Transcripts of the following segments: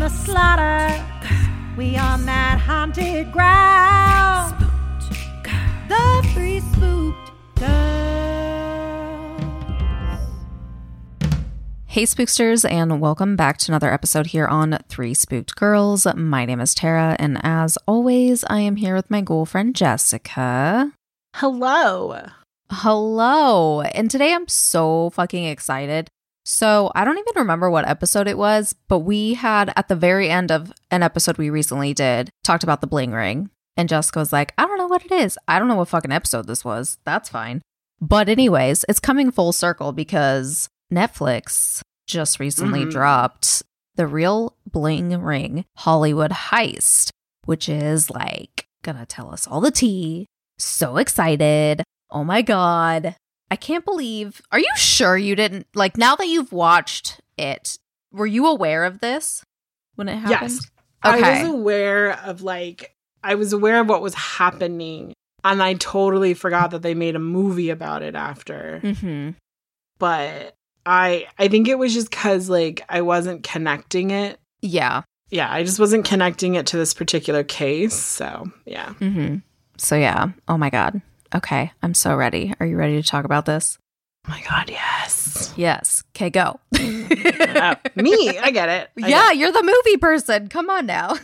the slaughter, we on that haunted ground. The three spooked girls. Hey, spooksters, and welcome back to another episode here on Three Spooked Girls. My name is Tara, and as always, I am here with my girlfriend Jessica. Hello. Hello. And today I'm so fucking excited. So, I don't even remember what episode it was, but we had at the very end of an episode we recently did talked about the bling ring. And Jessica was like, I don't know what it is. I don't know what fucking episode this was. That's fine. But, anyways, it's coming full circle because Netflix just recently Mhm. dropped the real bling ring Hollywood heist, which is like gonna tell us all the tea. So excited. Oh my God. I can't believe. Are you sure you didn't like now that you've watched it? Were you aware of this when it happened? Yes. Okay. I was aware of like I was aware of what was happening and I totally forgot that they made a movie about it after. Mm-hmm. But I I think it was just cuz like I wasn't connecting it. Yeah. Yeah, I just wasn't connecting it to this particular case. So, yeah. Mm-hmm. So yeah. Oh my God. Okay. I'm so ready. Are you ready to talk about this? Oh my god, yes. Yes. Okay, go. Oh, me, I get it. I yeah, you're the movie person. Come on now.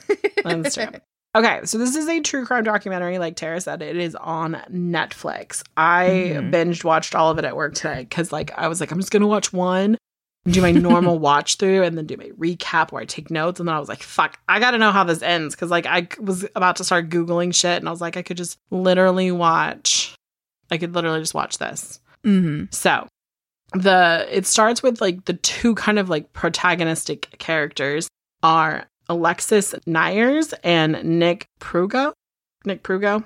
That's true. Okay, so this is a true crime documentary. Like Tara said, it is on Netflix. I Mhm. binged watched all of it at work today because, like, I was like, I'm just gonna watch one, do my normal watch through, and then do my recap where I take notes. And then I was like, fuck, I gotta know how this ends because, like, I was about to start googling shit, and I was like, I could just literally watch. I could literally just watch this. mm-hmm. So the it starts with like the two kind of like protagonistic characters are Alexis Neiers and Nick Prugo. Nick Prugo.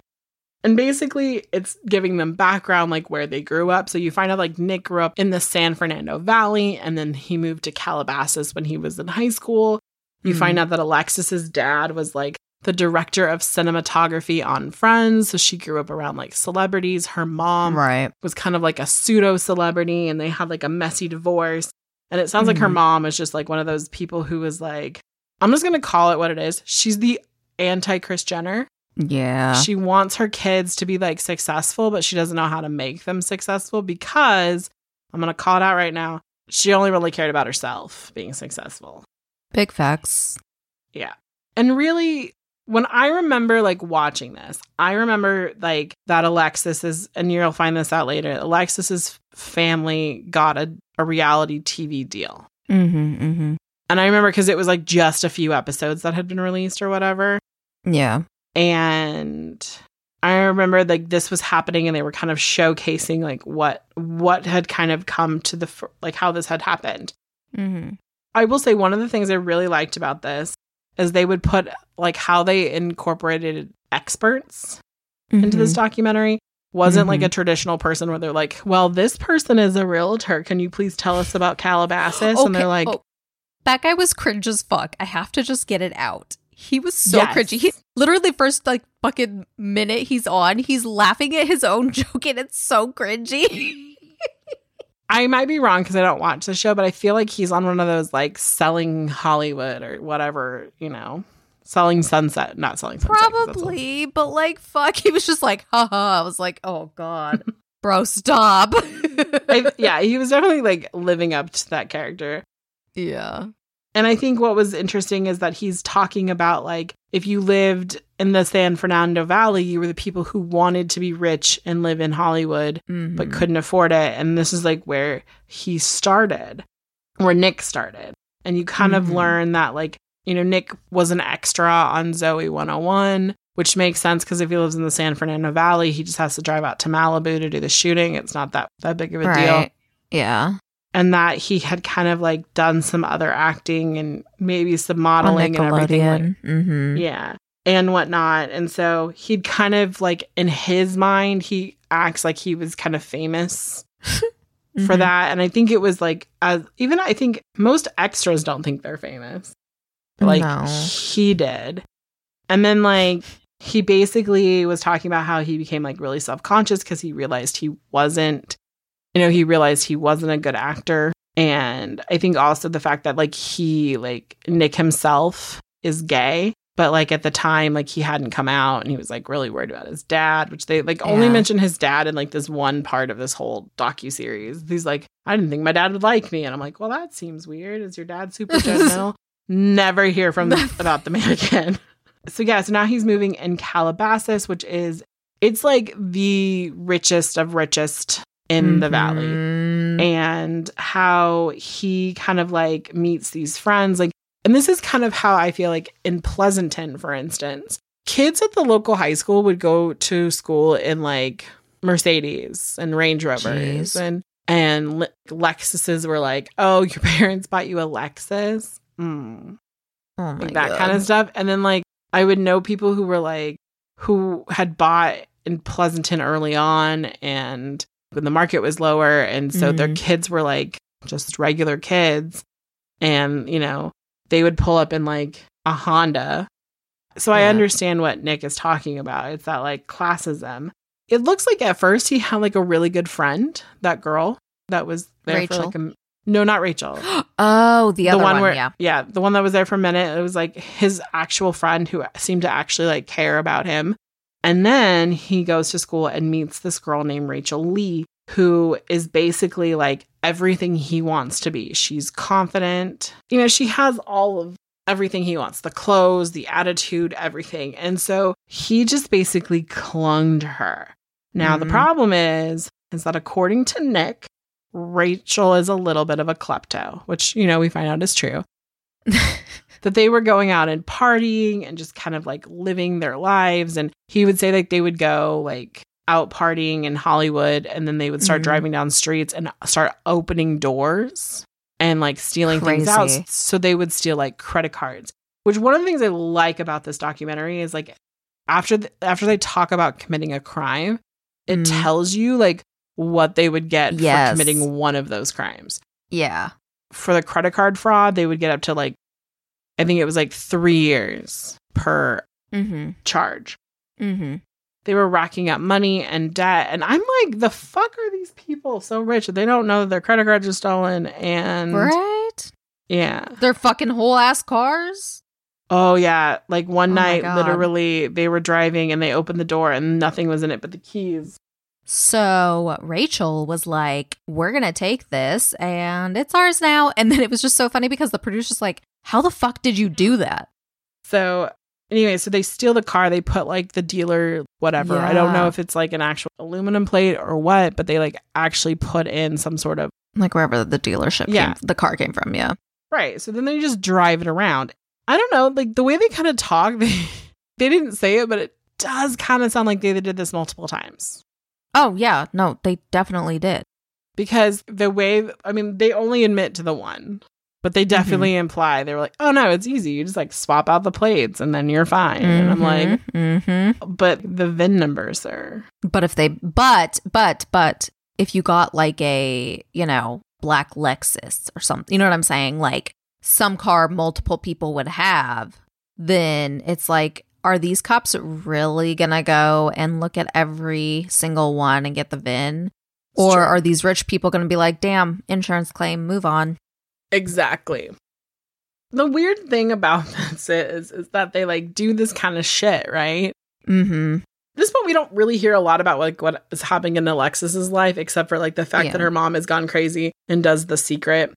And basically it's giving them background like where they grew up. So you find out like Nick grew up in the San Fernando Valley and then he moved to Calabasas when he was in high school. You Mhm. find out that Alexis's dad was like the director of cinematography on Friends. So she grew up around like celebrities. Her mom right. was kind of like a pseudo celebrity and they had like a messy divorce. And it sounds like her Mhm. mom is just like one of those people who was like, I'm just going to call it what it is. She's the anti Kris Jenner. Yeah. She wants her kids to be like successful, but she doesn't know how to make them successful because I'm going to call it out right now. She only really cared about herself being successful. Big facts. Yeah. And really, when I remember like watching this, I remember like that Alexis is, and you'll find this out later, Alexis's family got a, a reality TV deal. Mm-hmm. Mm-hmm. And I remember because it was like just a few episodes that had been released or whatever. Yeah. And I remember like this was happening and they were kind of showcasing like what what had kind of come to the fr- like how this had happened. Mm-hmm. I will say one of the things I really liked about this is they would put like how they incorporated experts into Mm-hmm. this documentary wasn't like Mhm. a traditional person where they're like, "Well, this person is a realtor. Can you please tell us about Calabasas?" And they're like, oh, that guy was cringe as fuck. I have to just get it out. He was so Yes. cringy. He literally first like fucking minute he's on, he's laughing at his own joke, and it's so cringy. I might be wrong because I don't watch the show, but I feel like he's on one of those like selling Hollywood or whatever, you know, selling sunset, not selling sunset. 'cause that's a- Probably, but like fuck, he was just like, haha. I was like, oh god, bro, stop. I- yeah, he was definitely like living up to that character. yeah. And I think what was interesting is that he's talking about like if you lived in the San Fernando Valley, you were the people who wanted to be rich and live in Hollywood but Mhm. couldn't afford it. And this is like where he started, where Nick started. And you kind of Mhm. learn that, like, you know, Nick was an extra on Zoey 101, which makes sense because if he lives in the San Fernando Valley, he just has to drive out to Malibu to do the shooting. It's not that, that big of a deal. Yeah. And that he had kind of like done some other acting and maybe some modeling and everything. Like, mm-hmm. yeah. And whatnot. And so he'd kind of like in his mind, he acts like he was kind of famous Mm-hmm. for that. And I think it was like as even I think most extras don't think they're famous. Like No. he did. And then like he basically was talking about how he became like really self-conscious because he realized he wasn't you know, he realized he wasn't a good actor. And I think also the fact that like he like Nick himself is gay, but like at the time like he hadn't come out and he was like really worried about his dad, which they like only Yeah. mention his dad in like this one part of this whole docu series. He's like, I didn't think my dad would like me, and I'm like, well, that seems weird. Is your dad super judgmental? Never hear from about the man again. So yeah, so now he's moving in Calabasas, which is it's like the richest of richest in the valley Mhm. and how he kind of like meets these friends like and this is kind of how i feel like in pleasanton for instance kids at the local high school would go to school in like mercedes and range rovers Jeez. and and Le- lexuses were like oh your parents bought you a lexus mm Oh my like that God. kind of stuff. And then like I would know people who were like who had bought in Pleasanton early on and when the market was lower and so their Mhm. kids were like just regular kids and you know they would pull up in like a Honda. So I understand what Nick is talking about. It's that like classism. It looks like at first he had like a really good friend, that girl that was there Rachel? for like a no, not Rachel Oh, the other one, where yeah. the one that was there for a minute it was like his actual friend who seemed to actually like care about him and then he goes to school and meets this girl named rachel lee who is basically like everything he wants to be she's confident you know she has all of everything he wants the clothes the attitude everything and so he just basically clung to her now the Mhm. problem is is that according to nick Rachel is a little bit of a klepto, which, you know, we find out is true. that they were going out and partying and just kind of like living their lives. And he would say like they would go like out partying in Hollywood and then they would start Mhm. driving down streets and start opening doors and like stealing things out. So they would steal like credit cards, which one of the things I like about this documentary is like after the, after they talk about committing a crime, it Mhm. tells you like what they would get Yes. for committing one of those crimes. Yeah. For the credit card fraud, they would get up to like I think it was like 3 years per Mm-hmm. charge. Mm-hmm. They were racking up money and debt and I'm like the fuck are these people so rich that they don't know that their credit cards are stolen and Right? yeah. Their fucking whole ass cars? Oh yeah, like one Oh night literally they were driving and they opened the door and nothing was in it but the keys. So Rachel was like, We're gonna take this and it's ours now. And then it was just so funny because the producer's like, How the fuck did you do that? So anyway, so they steal the car. They put like the dealer, whatever. I don't know if it's like an actual aluminum plate or what, but they like actually put in some sort of Like wherever the dealership Yeah. came the car came from, yeah. right. So then they just drive it around. I don't know, like the way they kind of talk. They they didn't say it, but it does kind of sound like they did this multiple times Oh yeah, no, they definitely did. because the way I mean they only admit to the one. But they definitely imply they were like, "Oh no, it's easy. You just like swap out the plates and then you're fine." And I'm like, mm-hmm. "But the VIN number, sir." But if they, but, but, but, if you got like a, you know, black Lexus or something, you know what I'm saying? Like some car multiple people would have, then it's like, are these cops really gonna go and look at every single one and get the VIN? It's Or true. are these rich people gonna be like, damn, insurance claim, move on? Exactly. The weird thing about this is is that they like do this kind of shit, right? Mm-hmm. This point we don't really hear a lot about like what is happening in Alexis's life, except for like the fact Yeah. that her mom has gone crazy and does the secret.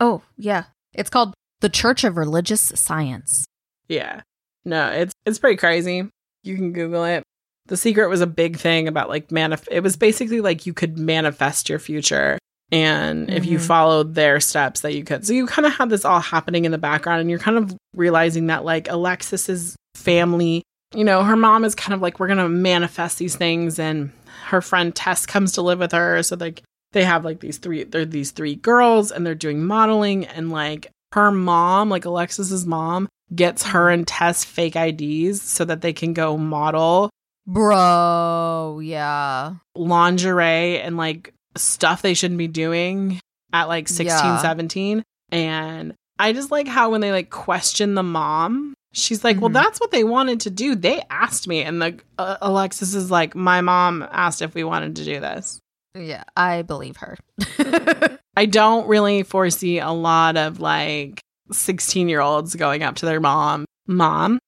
Oh, yeah. It's called The Church of Religious Science. Yeah. No, it's it's pretty crazy. You can Google it. The secret was a big thing about like manif it was basically like you could manifest your future and if you Mhm. followed their steps that you could. So you kind of had this all happening in the background and you're kind of realizing that like Alexis's family, you know, her mom is kind of like we're going to manifest these things and her friend Tess comes to live with her so like they have like these three they're these three girls and they're doing modeling and like her mom, like Alexis's mom, gets her and Tess fake IDs so that they can go model Bro, yeah. lingerie and like stuff they shouldn't be doing at like 16, Yeah. 17. And I just like how when they like question the mom, she's like, well, Mhm. that's what they wanted to do. They asked me. And the uh, Alexis is like, my mom asked if we wanted to do this. Yeah, I believe her. I don't really foresee a lot of like 16 year olds going up to their mom, Mom,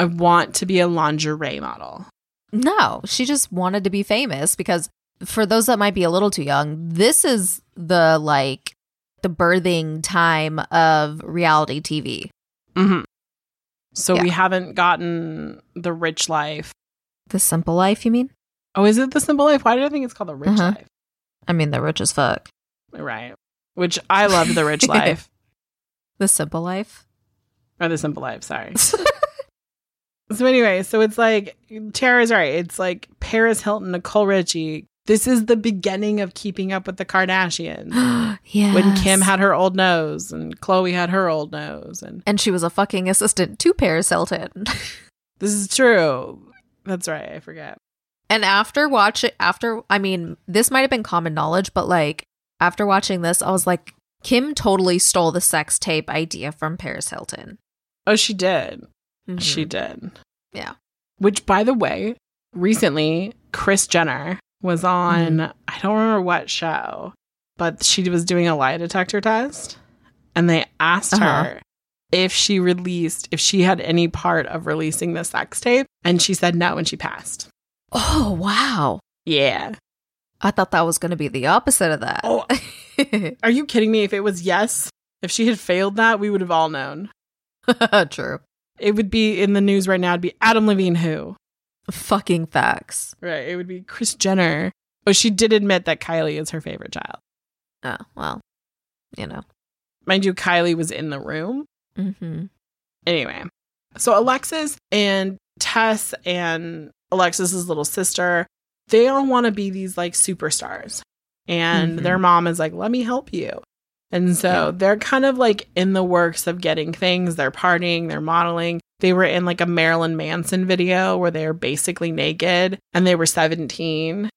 I want to be a lingerie model. no, she just wanted to be famous because for those that might be a little too young, this is the like the birthing time of reality TV. hmm So Yeah. we haven't gotten the rich life. The simple life, you mean? Oh, is it the simple life? Why did I think it's called the rich Uh-huh. life? I mean, the rich as fuck. Right. Which I love the rich life The simple life. or the simple life. Sorry. So anyway, so it's like Tara's right. It's like Paris Hilton, Nicole Richie. This is the beginning of keeping up with the Kardashians. yeah. When Kim had her old nose and Khloe had her old nose. And and she was a fucking assistant to Paris Hilton. this is true. That's right. I forget. And after watching, after, I mean, this might have been common knowledge, but like after watching this, I was like, Kim totally stole the sex tape idea from Paris Hilton. Oh, she did. Mhm. She did. Yeah. Which, by the way, recently, Kris Jenner was on, I don't remember what show, but she was doing a lie detector test. And they asked Uh-huh. her if she released, if she had any part of releasing the sex tape. And she said no, and she passed. Oh, wow. Yeah. I thought that was going to be the opposite of that. Oh. Are you kidding me? If it was yes, if she had failed that, we would have all known. True. It would be in the news right now. It'd be Adam Levine who? Fucking facts. Right. It would be Kris Jenner. But she did admit that Kylie is her favorite child. Oh, well, you know. Mind you, Kylie was in the room. hmm Anyway, so Alexis and Tess and Alexis's little sister, they all want to be these like superstars. And Mhm. their mom is like, let me help you. And so Yeah. they're kind of like in the works of getting things. They're partying, they're modeling. They were in like a Marilyn Manson video where they were basically naked and they were 17.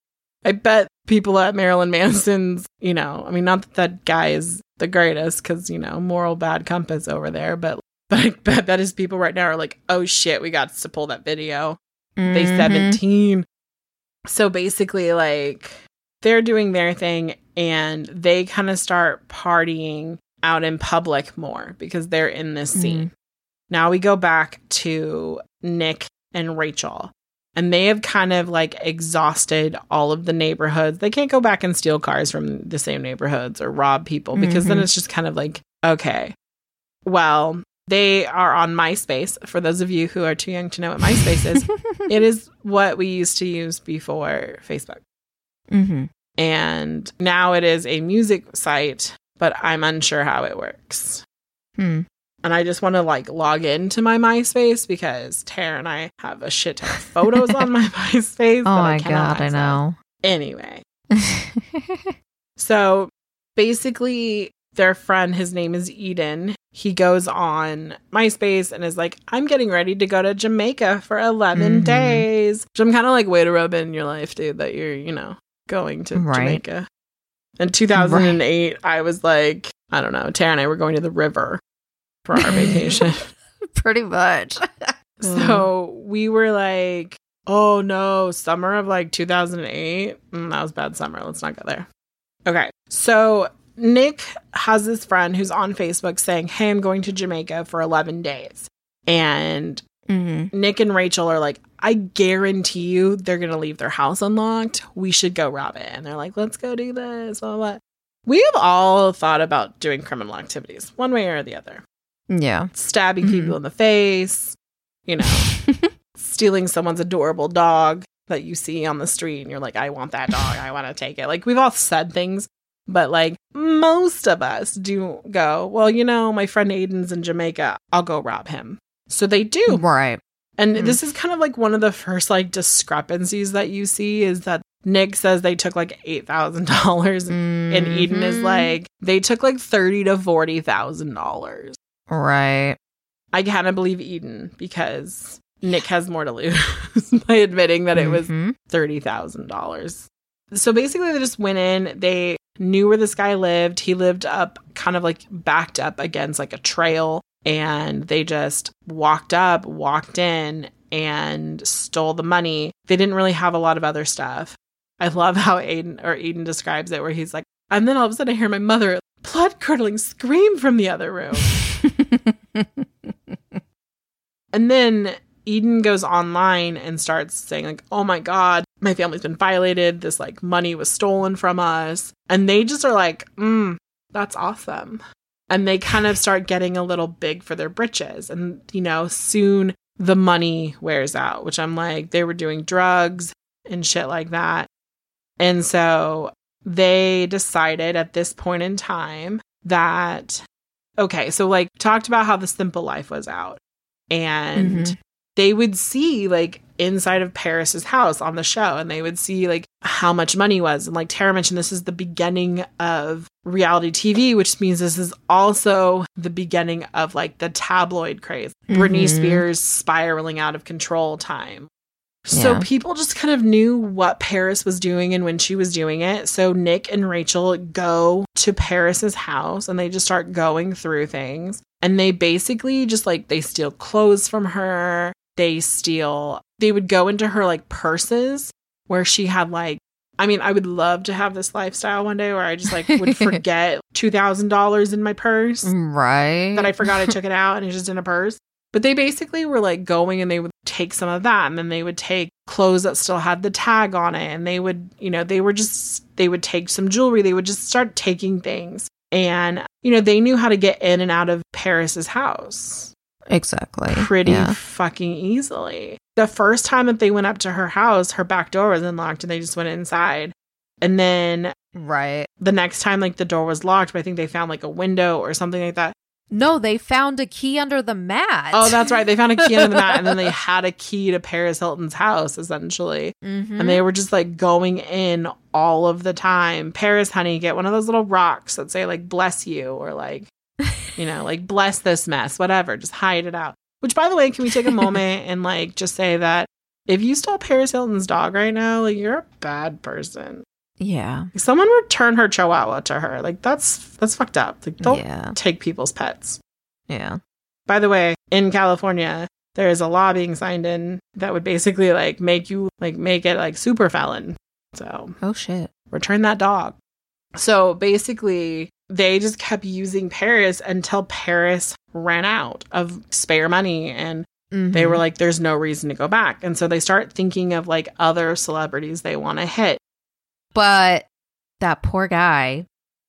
I bet people at Marilyn Manson's, you know, I mean, not that that guy is the greatest because, you know, moral bad compass over there, but, but I bet that his people right now are like, oh shit, we got to pull that video. They Mhm. 17. So basically, like, they're doing their thing and they kind of start partying out in public more because they're in this scene. Now we go back to Nick and Rachel. And they have kind of like exhausted all of the neighborhoods. They can't go back and steal cars from the same neighborhoods or rob people because then Mhm. it's just kind of like, okay, well, they are on MySpace. For those of you who are too young to know what MySpace is, it is what we used to use before Facebook. hmm And now it is a music site, but I'm unsure how it works. Hmm. And I just want to like log into my MySpace because Tara and I have a shit ton of photos on my MySpace. Oh my cannot god, I know. Anyway, so basically, their friend, his name is Eden, he goes on MySpace and is like, I'm getting ready to go to Jamaica for 11 Mhm. days. Which I'm kind of like, way to rub in your life, dude, that you're, you know, going to Right. Jamaica. In 2008, I was like, I don't know, Tara and I were going to the river for our vacation. Pretty much. So we were like, oh no, summer of like 2008. Mm, that was bad summer. Let's not go there. Okay. So Nick has this friend who's on Facebook saying, hey, I'm going to Jamaica for 11 days. And hmm Nick and Rachel are like, I guarantee you they're going to leave their house unlocked. We should go rob it. And they're like, let's go do this. Blah, blah. We have all thought about doing criminal activities one way or the other. Yeah. stabbing Mhm. people in the face, you know, stealing someone's adorable dog that you see on the street and you're like, I want that dog. I want to take it. Like, we've all said things, but like most of us do go, well, you know, my friend Aiden's in Jamaica. I'll go rob him. So they do. Right. And Mm. this is kind of like one of the first like discrepancies that you see is that Nick says they took like $8,000 and Eden is like, they took like thirty to $40,000. Right. I kind of believe Eden because Nick has more to lose by admitting that it was Mhm. $30,000. So basically, they just went in, they knew where this guy lived. He lived up kind of like backed up against like a trail, and they just walked up, walked in, and stole the money. They didn't really have a lot of other stuff. I love how Aiden or Eden describes it, where he's like, and then all of a sudden I hear my mother blood curdling scream from the other room. And then Eden goes online and starts saying, like, oh my God, my family's been violated. This like money was stolen from us. And they just are like, mm, that's awesome. And they kind of start getting a little big for their britches. And, you know, soon the money wears out, which I'm like, they were doing drugs and shit like that. And so they decided at this point in time that, okay, so like talked about how the simple life was out and Mhm. they would see like inside of Paris's house on the show and they would see like how much money was and like Tara mentioned this is the beginning of reality TV which means this is also the beginning of like the tabloid craze Britney Mhm. Spears spiraling out of control time so Yeah. people just kind of knew what Paris was doing and when she was doing it. So Nick and Rachel go to Paris's house and they just start going through things. And they basically just like they steal clothes from her. They steal they would go into her like purses where she had like I mean, I would love to have this lifestyle one day where I just like would forget two thousand dollars in my purse Right. that I forgot I took it out and it's just in a purse. But they basically were like going and they would take some of that and then they would take clothes that still had the tag on it and they would, you know, they were just, they would take some jewelry. They would just start taking things. And, you know, they knew how to get in and out of Paris's house exactly. pretty Yeah. fucking easily. The first time that they went up to her house, her back door was unlocked and they just went inside. And then Right. the next time, like the door was locked, but I think they found like a window or something like that. No, they found a key under the mat. Oh, that's right. They found a key under the mat, and then they had a key to Paris Hilton's house, essentially. Mhm. And they were just like going in all of the time. Paris, honey, get one of those little rocks that say like "bless you" or like, you know, like "bless this mess," whatever. Just hide it out. Which, by the way, can we take a moment and like just say that if you stole Paris Hilton's dog right now, like you're a bad person. Yeah. Someone return her Chihuahua to her. Like that's that's fucked up. Like don't Yeah. take people's pets. Yeah. By the way, in California, there is a law being signed in that would basically like make you like make it like super felon. So Oh shit. return that dog. So basically, they just kept using Paris until Paris ran out of spare money and they Mhm. were like, there's no reason to go back. And so they start thinking of like other celebrities they want to hit. But that poor guy,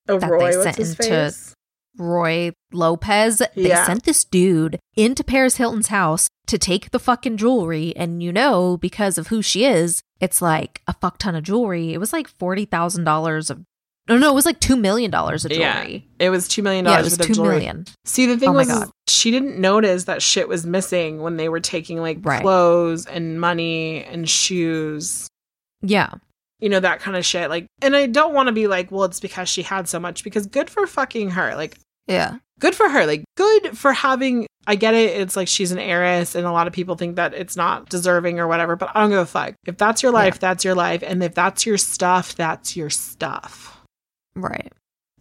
Oh, That they sent what's his into- face? Roy Lopez, they Yeah. sent this dude into Paris Hilton's house to take the fucking jewelry. And you know, because of who she is, it's like a fuck ton of jewelry. It was like $40,000 of, no, no, it was like $2 million of jewelry. Yeah. It was $2 million Yeah, it was of two jewelry. million. See, the thing Oh was, God. she didn't notice that shit was missing when they were taking like Right. clothes and money and shoes, Yeah. You know, that kind of shit. Like, and I don't want to be like, well, it's because she had so much, because good for fucking her. Like, Yeah. good for her. Like, good for having. I get it. It's like she's an heiress, and a lot of people think that it's not deserving or whatever, but I don't give a fuck. If that's your life, that's your life. And if that's your stuff, that's your stuff. Right.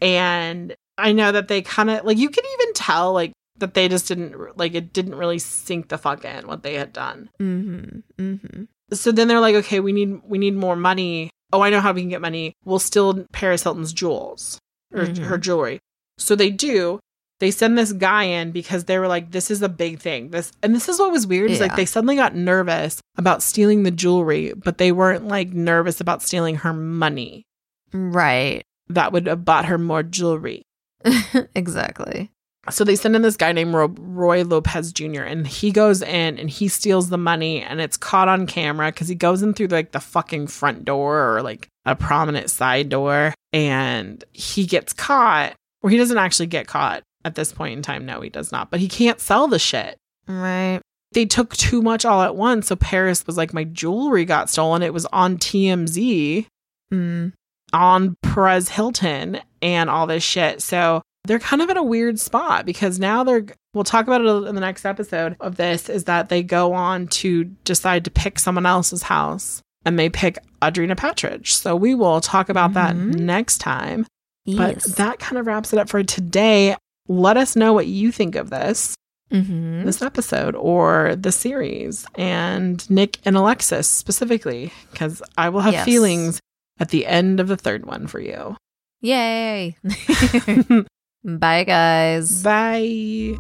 and I know that they kind of like you can even tell like that they just didn't like it didn't really sink the fuck in what they had done. Mm-hmm. Mm-hmm. So then they're like, okay, we need we need more money. Oh, I know how we can get money. We'll steal Paris Hilton's jewels or Mhm. her jewelry. So they do. They send this guy in because they were like, this is a big thing. This and this is what was weird is like they suddenly got nervous about stealing the jewelry, but they weren't like nervous about stealing her money. Right. That would have bought her more jewelry. exactly. So they send in this guy named Roy Lopez Jr. and he goes in and he steals the money and it's caught on camera because he goes in through like the fucking front door or like a prominent side door and he gets caught or he doesn't actually get caught at this point in time. No, he does not, but he can't sell the shit. Right. They took too much all at once. So Paris was like, my jewelry got stolen. It was on TMZ Mm. on Perez Hilton and all this shit. So they're kind of in a weird spot because now they're we'll talk about it in the next episode of this is that they go on to decide to pick someone else's house and they pick Audrina Patridge. So we will talk about that Mhm. next time. But that kind of wraps it up for today. Let us know what you think of this Mhm. this episode or the series and Nick and Alexis specifically because I will have Yes. feelings at the end of the third one for you. Yay. Bye, guys. Bye.